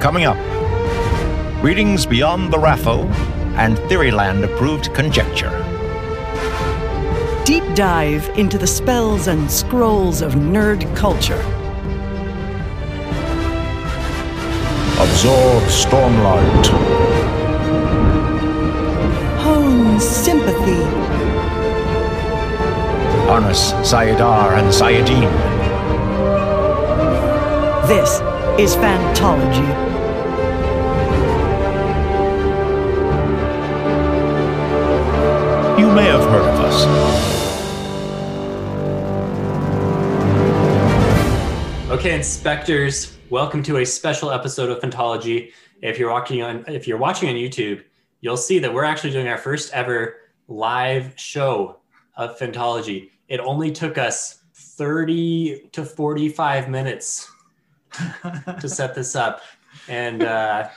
Coming up, readings beyond the RAFO and Theoryland approved conjecture. Deep dive into the spells and scrolls of nerd culture. Absorb Stormlight. Hone sympathy. Harness Sayadar and Sayadine. This is Phantology. You may have heard of us. Okay, inspectors, welcome to a special episode of Phantology. If you're watching on if you're watching on YouTube, you'll see that we're actually doing our first ever live show of Phantology. It only took us 30 to 45 minutes to set this up, and uh,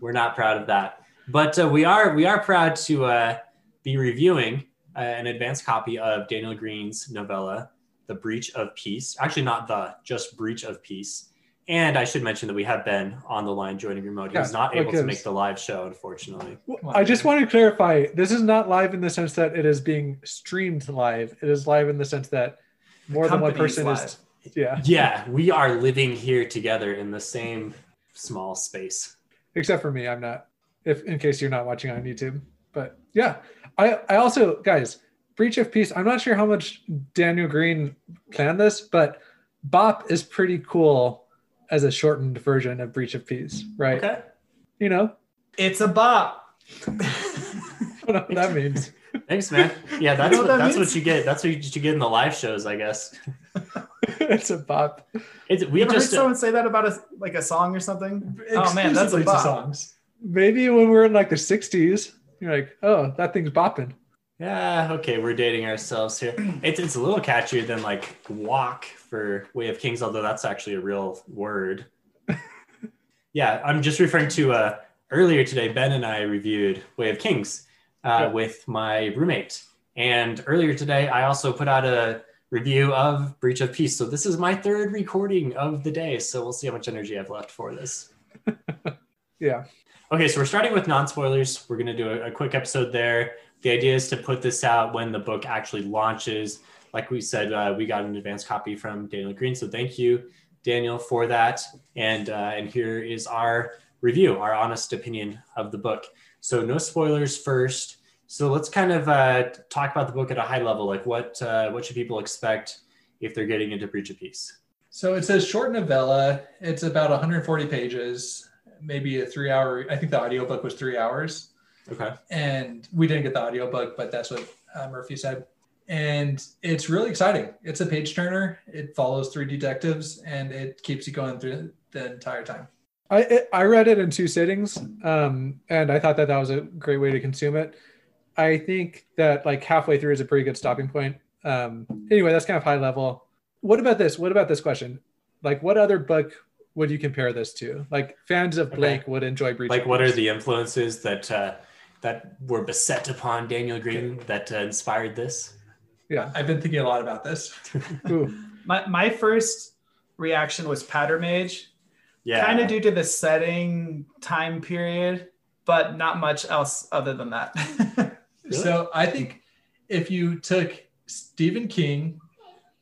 we're not proud of that. But uh, we are we are proud to uh, be reviewing uh, an advanced copy of Daniel Greene's novella, The Breach of Peace. Actually, not the, just Breach of Peace. And I should mention that we have Ben on the line joining remote. He was Yeah, not able to make the live show, unfortunately. I just want to clarify this is not live in the sense that it is being streamed live. It is live in the sense that more than one person live. is. Yeah, Yeah, we are living here together in the same small space. except for me. I'm not. If in case you're not watching on YouTube, but yeah, I I also guys breach of peace. I'm not sure how much Daniel Greene planned this, but Bop is pretty cool as a shortened version of breach of peace, right? Okay. You know, It's a bop. I don't know what that means. Thanks, man. Yeah, that's know what, what that that's means? what you get. That's what you get in the live shows, I guess. it's a bop. It's, we You ever just heard someone say that about a like a song or something? Oh man, that's a Exclusively bop. songs. Maybe when we're in like the 60s, you're like, oh, that thing's bopping. Yeah, okay, we're dating ourselves here. It's it's a little catchier than like walk for Way of Kings, although that's actually a real word. yeah, I'm just referring to uh earlier today, Ben and I reviewed Way of Kings uh, Yeah. with my roommate. And earlier today, I also put out a review of Breach of Peace. So this is my third recording of the day. So we'll see how much energy I have left for this. Yeah. Okay, so we're starting with non spoilers. We're going to do a, a quick episode there. The idea is to put this out when the book actually launches. Like we said, uh, we got an advance copy from Daniel Greene, so thank you, Daniel, for that. And uh, and here is our review, our honest opinion of the book. So no spoilers first. So let's kind of uh, talk about the book at a high level. Like what uh, what should people expect if they're getting into Breach of Peace? So it's a short novella. It's about 140 pages, maybe a three hour. I think the audiobook was three hours. Okay. And we didn't get the audiobook, but that's what uh, Murphy said. And it's really exciting. It's a page turner. It follows three detectives and it keeps you going through the entire time. I it, I read it in two sittings, um, and I thought that that was a great way to consume it. I think that like halfway through is a pretty good stopping point. Um, anyway, that's kind of high level. What about this? What about this question? Like, what other book would you compare this to? Like, fans of Okay. Blake would enjoy Breach. like what are the influences that uh, that were beset upon Daniel Greene that uh, inspired this? Yeah. I've been thinking a lot about this. My my first reaction was Powder Mage, Yeah, kind of due to the setting, time period, but not much else other than that. Really? So I think if you took Stephen King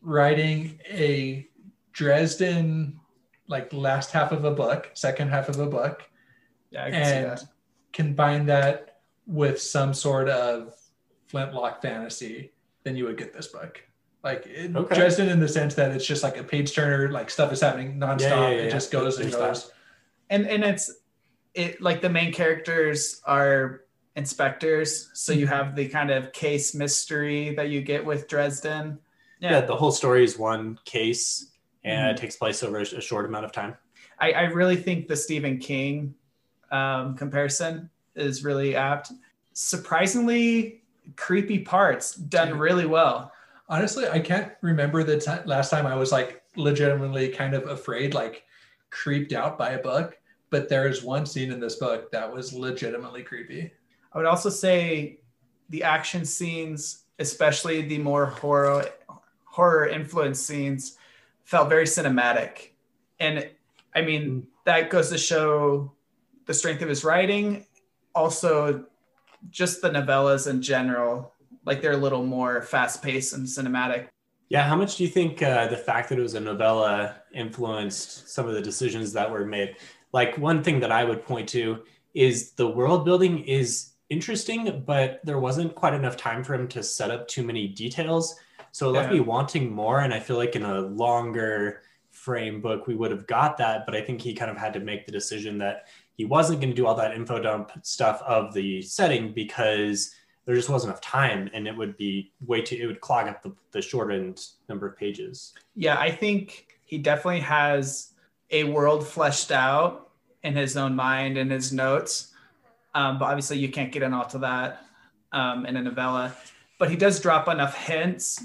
writing a Dresden like last half of a book, second half of a book, yeah, I can see and that. combine that with some sort of flintlock fantasy, then you would get this book. Like it, Okay. Dresden in the sense that it's just like a page turner, like stuff is happening nonstop. Yeah, yeah, yeah, it yeah. just goes and goes. and and it's it like the main characters are inspectors so you mm-hmm. have the kind of case mystery that you get with dresden yeah. The whole story is one case, and Mm-hmm. it takes place over a, a short amount of time. I, I really think the stephen king um, comparison is really apt surprisingly creepy parts done really well Honestly, I can't remember the ti last time I was like legitimately kind of afraid, like creeped out by a book. But there is one scene in this book that was legitimately creepy. i would also say the action scenes especially the more horror horror influence scenes felt very cinematic and i mean that goes to show the strength of his writing. Also, just the novellas in general, like they're a little more fast paced and cinematic. Yeah, how much do you think uh, the fact that it was a novella influenced some of the decisions that were made? Like one thing that I would point to is the world building is interesting, but there wasn't quite enough time for him to set up too many details. So it left me wanting more. And I feel like in a longer frame book, we would have got that. But I think he kind of had to make the decision that he wasn't going to do all that info dump stuff of the setting because there just wasn't enough time and it would be way too, it would clog up the, the shortened number of pages. Yeah, I think he definitely has a world fleshed out in his own mind and his notes. Um, but obviously, you can't get in all to that um, in a novella. But he does drop enough hints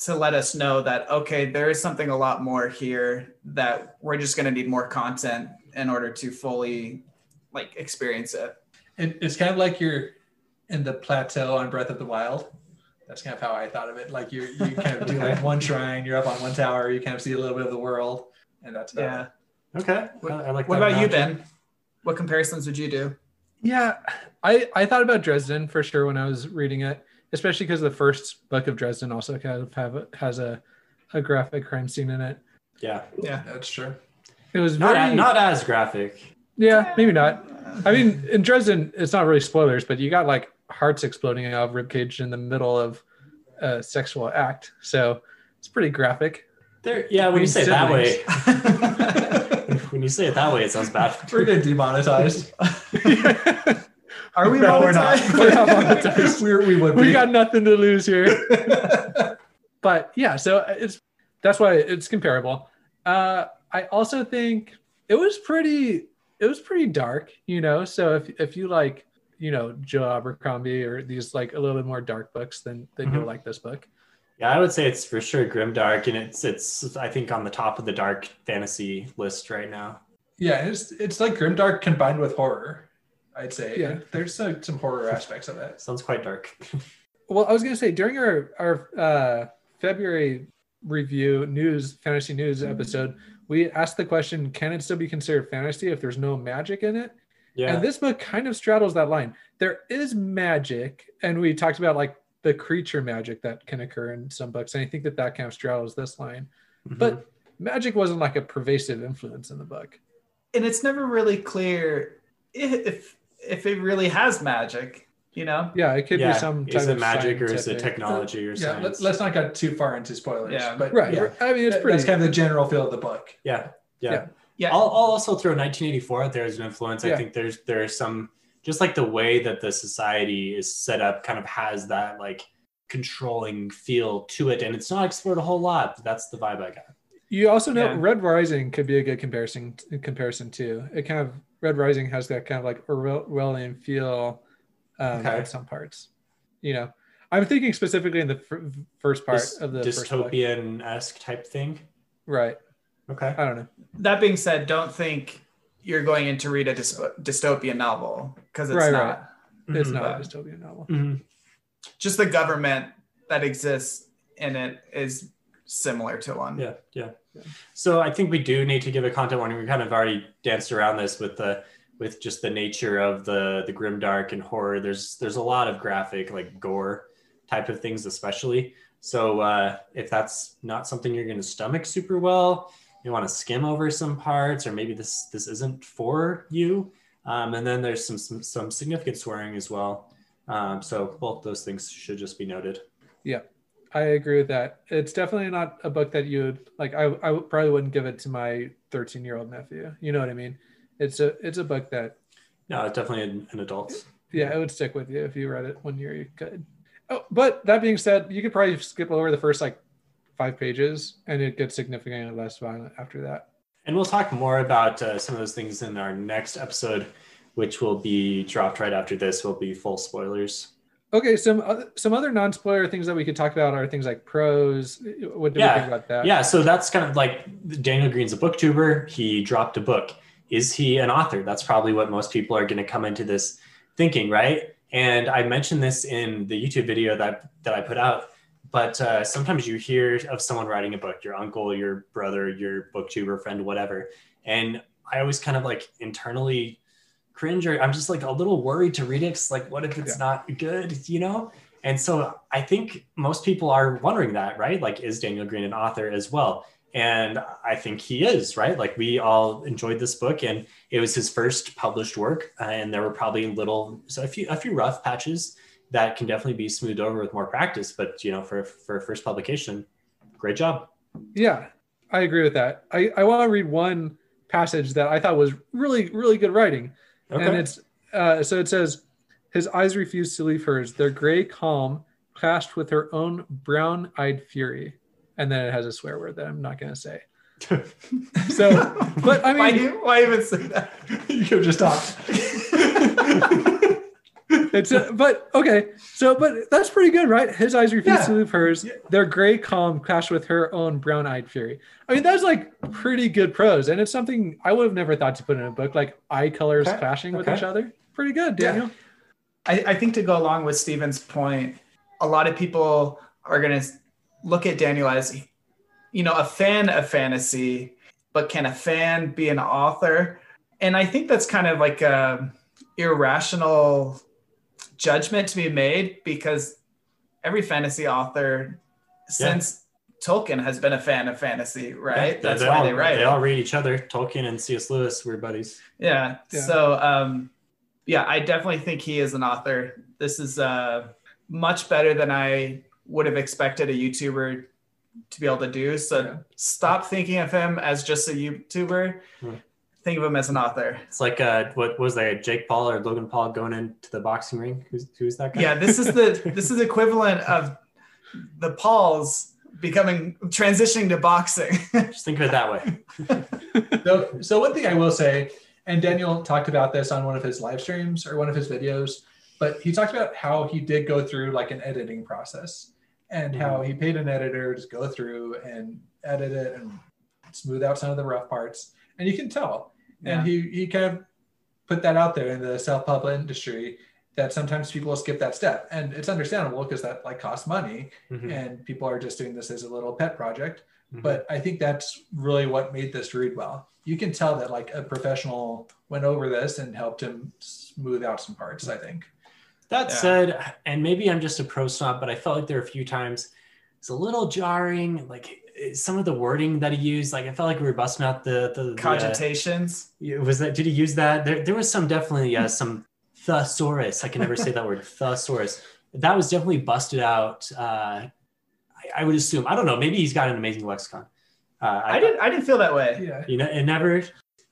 to let us know that, okay, there is something a lot more here that we're just going to need more content in order to fully like experience it. It, it's kind of like you're in the plateau on Breath of the Wild. That's kind of how I thought of it. Like you're you kind of do like one shrine, you're up on one tower, you kind of see a little bit of the world, and that's about Yeah. it. Okay. What, I like what that about you. Ben? What comparisons would you do? Yeah, I I thought about Dresden for sure when I was reading it, especially because the first book of Dresden also kind of have a, has a a graphic crime scene in it. Yeah. Yeah. That's true. It was Not, very a- not as graphic. yeah, maybe not. I mean, in Dresden, it's not really spoilers, but you got like hearts exploding out of ribcage in the middle of a sexual act, so it's pretty graphic. There, yeah, when you say it that way, when you say it that way, it sounds bad. We're getting demonetized. Are we No, we're not. We're not monetized. We're, we would we be. got nothing to lose here. but yeah, so it's that's why it's comparable. Uh, I also think it was pretty it was pretty dark, you know. So if if you like, you know, Joe Abercrombie or these like a little bit more dark books, then then you'll Mhm. like this book. Yeah, I would say it's for sure grim dark, and it's it's I think on the top of the dark fantasy list right now. yeah, it's it's like grim dark combined with horror. I'd say. Yeah. There's uh, some horror aspects of it. Sounds quite dark. Well, I was gonna say during our our uh, February review news fantasy news episode, we asked the question: Can it still be considered fantasy if there's no magic in it? Yeah, And this book kind of straddles that line. There is magic, and we talked about like the creature magic that can occur in some books, and I think that that kind of straddles this line. Mhm. But magic wasn't like a pervasive influence in the book. and it's never really clear if if it really has magic you know Yeah, it could yeah, be some type is it of magic or is it technology or Yeah, science? let, let's not get too far into spoilers. Yeah. but Right. yeah, I mean, it's pretty. that's kind of the general feel of the book. yeah, yeah. Yeah. yeah I'll, I'll also throw 1984 out there as an influence. I think there's there's some just like the way that the society is set up kind of has that like controlling feel to it, and it's not explored a whole lot. But that's the vibe I got. You also know Yeah. Red Rising could be a good comparison comparison too. It kind of Red Rising has that kind of like Orwellian feel um, Okay. in some parts. You know, I'm thinking specifically in the fir- first part This of the dystopian esque type thing. Right. Okay. I don't know. that being said don't think you're going in to read a dys- dystopian novel because it's Right, not right. It's Mhm. not a dystopian novel. Mhm. just the government that exists in it is similar to one Yeah, yeah. So I think we do need to give a content warning. We kind of already danced around this with the with just the nature of the the grim dark and horror. There's there's a lot of graphic like gore type of things, especially. So uh, if that's not something you're going to stomach super well, you want to skim over some parts, or maybe this this isn't for you. Um, and then there's some, some some significant swearing as well. Um, so both those things should just be noted. I agree with that. It's definitely not a book that you would like. I, I probably wouldn't give it to my 13 year old nephew. You know what I mean? It's a it's a book that No, it's definitely an, an adult. yeah, it would stick with you if you read it when you're kid. Oh, but that being said, you could probably skip over the first like five pages, and it gets significantly less violent after that. And we'll talk more about uh, some of those things in our next episode, which will be dropped right after this. Will be full spoilers. Okay, some other, some other non-spoiler things that we could talk about are things like prose. What do Yeah, we think about that? Yeah, so that's kind of like Daniel Greene's a booktuber. He dropped a book. Is he an author? That's probably what most people are going to come into this thinking, right? And I mentioned this in the YouTube video that that I put out. But uh, sometimes you hear of someone writing a book, your uncle, your brother, your booktuber friend, whatever, and I always kind of like internally cringe or I'm just like a little worried to read it. 'cause, like, what if it's not good, you know? And so I think most people are wondering that, right? Like, is Daniel Greene an author as well? And I think he is, right? Like, we all enjoyed this book, and it was his first published work, uh, and there were probably little, so a few, a few rough patches that can definitely be smoothed over with more practice. But you know, for for a first publication, great job. Yeah, I agree with that. I, I want to read one passage that I thought was really, really good writing. And it's uh, so it says, His eyes refused to leave hers. Their gray calm clashed with her own brown eyed fury. And then it has a swear word that I'm not going to say. So, but I mean, do you, why even say that? you could just stopped. it's a, but okay. So, but that's pretty good, right? His eyes refused to Yeah. leave hers. Their gray calm clashed with her own brown eyed fury. I mean, that's like pretty good prose. And it's something I would have never thought to put in a book like eye colors Okay, clashing with each other. Pretty good, Yeah. Daniel. I, I think to go along with Steven's point, a lot of people are going to look at Daniel as, you know, a fan of fantasy, but can a fan be an author? And I think that's kind of like a irrational judgment to be made because every fantasy author since Tolkien has been a fan of fantasy, right? Yeah, that's they why all, they write They all read each other. Tolkien and C.S. Lewis were buddies. Yeah. Yeah. So, um, yeah, I definitely think he is an author. This is uh, much better than I would have expected a YouTuber to be able to do. So, Yeah. stop thinking of him as just a YouTuber. Hmm. Think of him as an author. It's like uh, what was there? Jake Paul or Logan Paul going into the boxing ring? Who's who's that guy? Yeah, this is the this is equivalent of the Pauls becoming transitioning to boxing. Just think of it that way. so, so one thing I will say, and Daniel talked about this on one of his live streams or one of his videos, but he talked about how he did go through like an editing process and how he paid an editor to go through and edit it and smooth out some of the rough parts. And you can tell. Yeah. And he, he kind of put that out there in the self-pub industry that sometimes people will skip that step. And it's understandable because that like costs money Mhm. and people are just doing this as a little pet project Mhm. but i think that's really what made this read well you can tell that like a professional went over this and helped him smooth out some parts i think That Yeah. said, and maybe I'm just a pro snob, but I felt like there were a few times it's a little jarring. Like some of the wording that he used, like I felt like we were busting out the the, the uh, Cogitations. Was that did he use that? There, there was some definitely uh, some thesaurus. I can never say that word thesaurus. That was definitely busted out uh, I, I would assume i don't know maybe he's got an amazing lexicon. Uh, I didn't I didn't feel that way. yeah. You know it never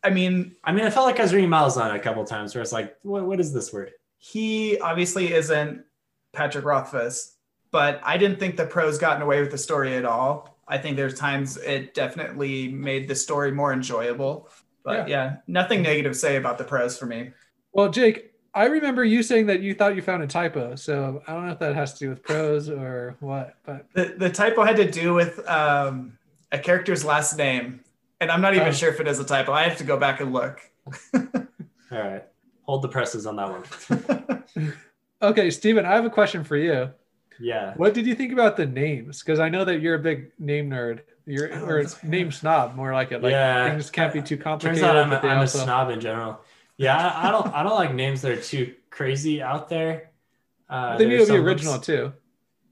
I mean, i mean i felt like i was reading miles on a couple times where it's like what, what is this word? He obviously isn't Patrick Rothfuss, but I didn't think the prose gotten away with the story at all. I think there's times it definitely made the story more enjoyable. But yeah, nothing negative to say about the prose for me. Well, Jake, I remember you saying that you thought you found a typo. So I don't know if that has to do with prose or what, but The, the typo had to do with um, a character's last name. And I'm not even Oh. sure if it is a typo. I have to go back and look. all right hold the presses on that one okay, Stephen, I have a question for you. Yeah What did you think about the names? Because I know that you're a big name nerd. You're Oh, or that's- name snob, more like it. Like Yeah. things can't be too complicated. turns out i'm, a, but they I'm a snob in general yeah I, I don't i don't like names that are too crazy out there uh, They need to be some- original too.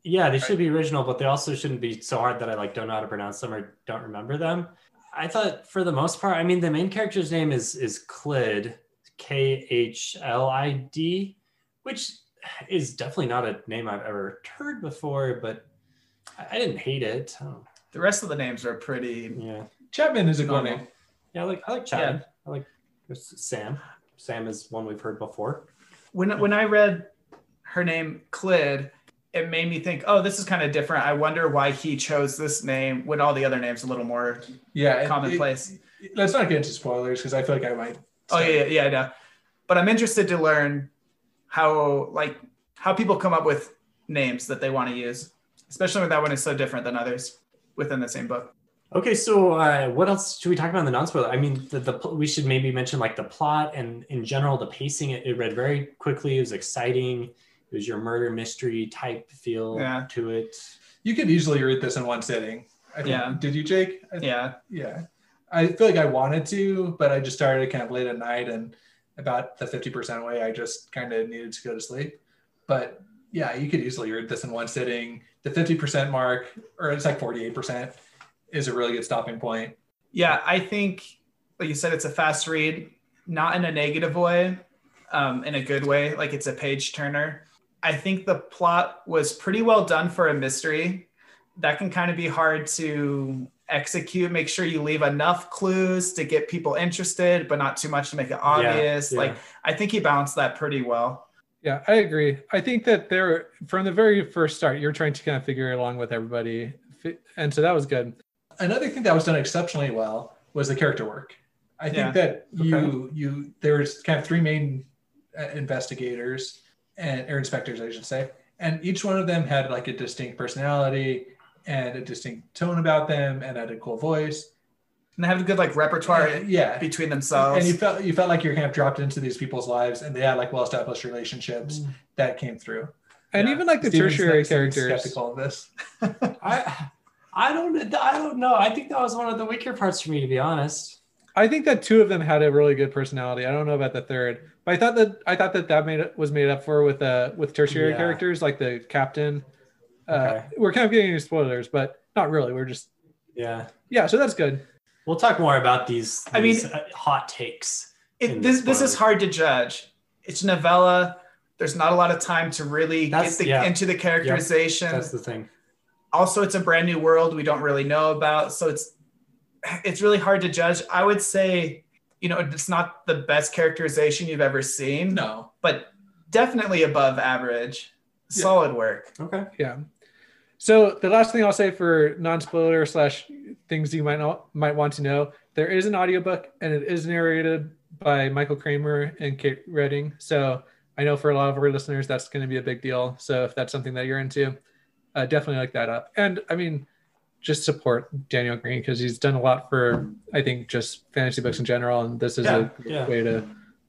Yeah, they should be original, but they also shouldn't be so hard that I like don't know how to pronounce them or don't remember them. I thought for the most part, I mean, the main character's name is is Khlid, K H L I D, which is definitely not a name I've ever heard before, but I, I didn't hate it. Oh, The rest of the names are pretty yeah, chapman is a good name yeah, I like I like Chapman. I like Sam. Sam is one we've heard before. when when I read her name Khlid, it made me think, oh, this is kind of different. I wonder why he chose this name when all the other names are a little more. yeah Commonplace. it- let's not get into spoilers because i feel like i might Oh yeah, yeah, yeah, I know. But I'm interested to learn how like how people come up with names that they want to use, especially when that one is so different than others within the same book. Okay, so uh, what else should we talk about in the non-spoiler? I mean, the, the we should maybe mention like the plot and in general the pacing. It, it read very quickly. It was exciting. It was your murder mystery type feel Yeah. to it. you could easily read this in one sitting I think. Yeah. did you jake I- Yeah, yeah I feel like I wanted to, but I just started kind of late at night and about the 50% way, I just kind of needed to go to sleep. But yeah, you could easily read this in one sitting. The 50% mark, or it's like 48%, is a really good stopping point. Yeah, I think, like you said, it's a fast read, not in a negative way, um, in a good way. Like it's a page turner. I think the plot was pretty well done for a mystery. That can kind of be hard to execute. Make sure you leave enough clues to get people interested, but not too much to make it obvious. yeah. Like I think he balanced that pretty well. Yeah, I agree. I think that there, from the very first start, you're trying to kind of figure it along with everybody, and so that was good. Another thing that was done exceptionally well was the character work. I think Yeah. that you you there was kind of three main uh, investigators and or inspectors, I should say, and each one of them had like a distinct personality and a distinct tone about them and had a cool voice. And they have a good like repertoire Uh, yeah, between themselves. and you felt you felt like you're kind of dropped into these people's lives, and they had like well established relationships that came through. And Yeah. even like the Steven's tertiary characters. skeptical of this. I I don't I don't know. I think that was one of the weaker parts for me, to be honest. I think that two of them had a really good personality. I don't know about the third, but I thought that I thought that that made it was made up for with uh with tertiary Yeah. characters like the captain. Uh, Okay. We're kind of getting into spoilers, but not really. We're just Yeah, yeah. So that's good. we'll talk more about these. I mean- these, uh, hot takes. it, this this is hard to judge. It's novella. There's not a lot of time to really That's- get the, yeah. into the characterization. That's the thing. also, it's a brand new world we don't really know about, so it's it's really hard to judge. I would say, you know, it's not the best characterization you've ever seen, No, but definitely above average. Yeah. Solid work. Okay. Yeah. So the last thing I'll say for non-spoiler slash things you might not might want to know, there is an audiobook and it is narrated by Michael Kramer and Kate Reading. So I know for a lot of our listeners that's going to be a big deal. So if that's something that you're into, uh, definitely look that up. And I mean, just support Daniel Greene because he's done a lot for I think just fantasy books in general, and this is Yeah, a yeah. way to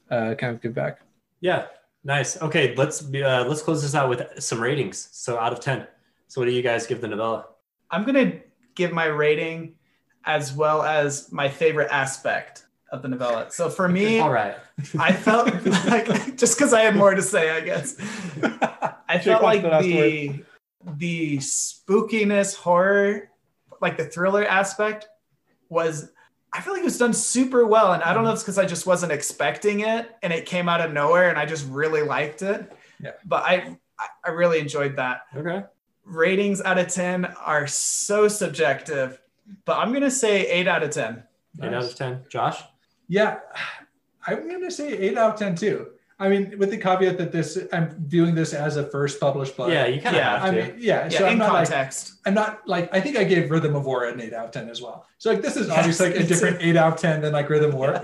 uh, kind of give back. Yeah. Nice. Okay. Let's be, uh, let's close this out with some ratings. So out of ten. So what do you guys give the novella? I'm gonna give my rating as well as my favorite aspect of the novella. So for me, All right. I felt like just because I had more to say, I guess. I felt wants like the last the the spookiness, horror, like the thriller aspect was. I feel like it was done super well, and I don't know if it's because I just wasn't expecting it, and it came out of nowhere, and I just really liked it. Yeah. But I I- I really enjoyed that. Okay. Ratings out of ten are so subjective, but I'm gonna say eight out of ten. Eight out of ten. Josh. Yeah, I'm gonna say eight out of ten too. I mean, with the caveat that this, I'm viewing this as a first published book. yeah, you kind of yeah, have I to. mean, yeah. Yeah, so I'm in not like, context. I'm not like I think I gave Rhythm of War an eight out of ten as well. So like this is obviously like a me too. different eight out of ten than like Rhythm of War.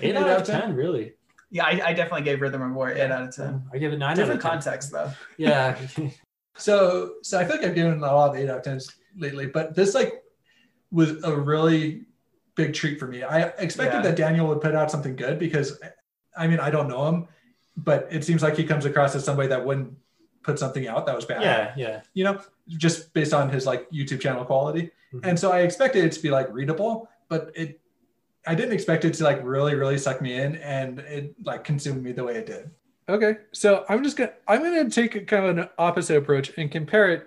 eight out of ten. Really. yeah, I, I definitely gave Rhythm of War eight out of ten. I give it nine Different out of 10. context though. Yeah. So so I feel like I've given a lot of eight out of tens lately, but this like was a really big treat for me. I expected Yeah. that Daniel would put out something good because I mean I don't know him, but it seems like he comes across as somebody that wouldn't put something out that was bad. yeah. Yeah. You know, just based on his like YouTube channel quality. Mhm. And so I expected it to be like readable, but it I didn't expect it to like really, really suck me in and it like consumed me the way it did. Okay, so I'm just gonna I'm gonna take a kind of an opposite approach and compare it.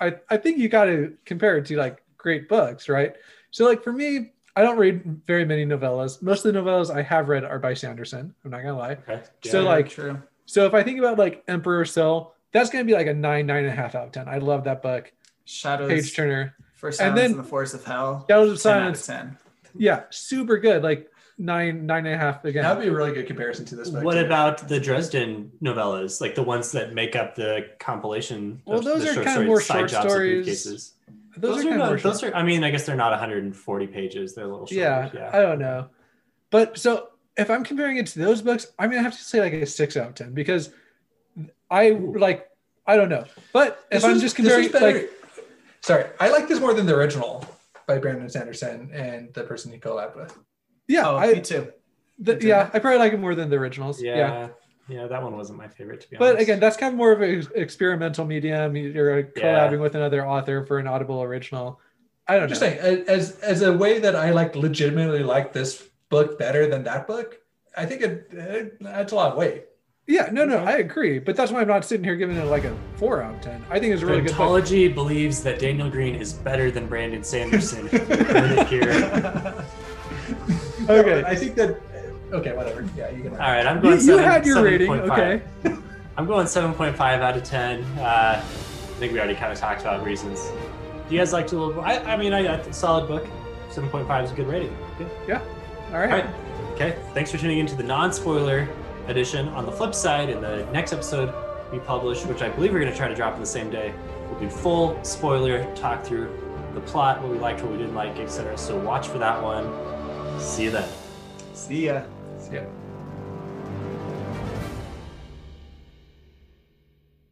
I I think you got to compare it to like great books, right? So like for me, I don't read very many novellas. Most of the novellas I have read are by Sanderson. I'm not gonna lie. Okay. So, Yeah. like- true. So if I think about like Emperor's Soul, that's gonna be like a nine nine and a half out of ten. I love that book. Shadows, Page Turner, for and Silence then- and the Force of Hell. Shadows of 10 out of 10. yeah, super good. Like nine nine and a half again. That'd be a really good comparison to this book. What too. about the Dresden novellas, like the ones that make up the compilation? Well, those the are short kind of stories, more side short jobs of stories. briefcases. those, are are kind of not, more short. those are. I mean, I guess they're not 140 pages. They're a little short. yeah, Yeah. I don't know. But so if I'm comparing it to those books, I'm gonna have to say like a six out of ten because I like I don't know. But if This I'm was- just comparing like sorry, I like this more than the original by Brandon Sanderson and the person he collabed with. Yeah, Oh, I me too. the, yeah, I probably like it more than the originals. yeah. yeah. Yeah, that one wasn't my favorite to be honest. But again, that's kind of more of an experimental medium. You're collabing Yeah. with another author for an Audible original. I don't just know. saying, as as a way that I like legitimately like this book better than that book, I think it, it that's a lot of weight. Yeah, no, no, I agree. But that's why I'm not sitting here giving it like a four out of ten. I think it's a really good book. Believes that Daniel Greene is better than Brandon Sanderson. Heard it here. Okay. I think that. Okay, whatever. Yeah, you can. All right, I'm going. you seven- had your rating, 7.5. okay? I'm going 7.5 out of 10. Uh, I think we already kind of talked about reasons. Do you guys like to? Little, I, I mean, I got a solid book. 7.5 is a good rating. Good. All All right. right. Okay. Thanks for tuning into the non-spoiler edition. On the flip side, in the next episode we publish, which I believe we're going to try to drop on the same day, we'll do full spoiler talk through the plot, what we liked, what we didn't like, etc. So watch for that one. See you then. See ya. Yeah.